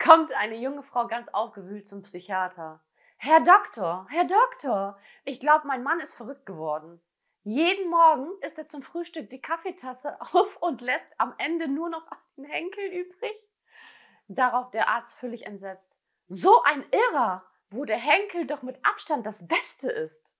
kommt eine junge Frau ganz aufgewühlt zum Psychiater. Herr Doktor, Herr Doktor, ich glaube, mein Mann ist verrückt geworden. Jeden Morgen isst er zum Frühstück die Kaffeetasse auf und lässt am Ende nur noch einen Henkel übrig. Darauf der Arzt völlig entsetzt. So ein Irrer, wo der Henkel doch mit Abstand das Beste ist.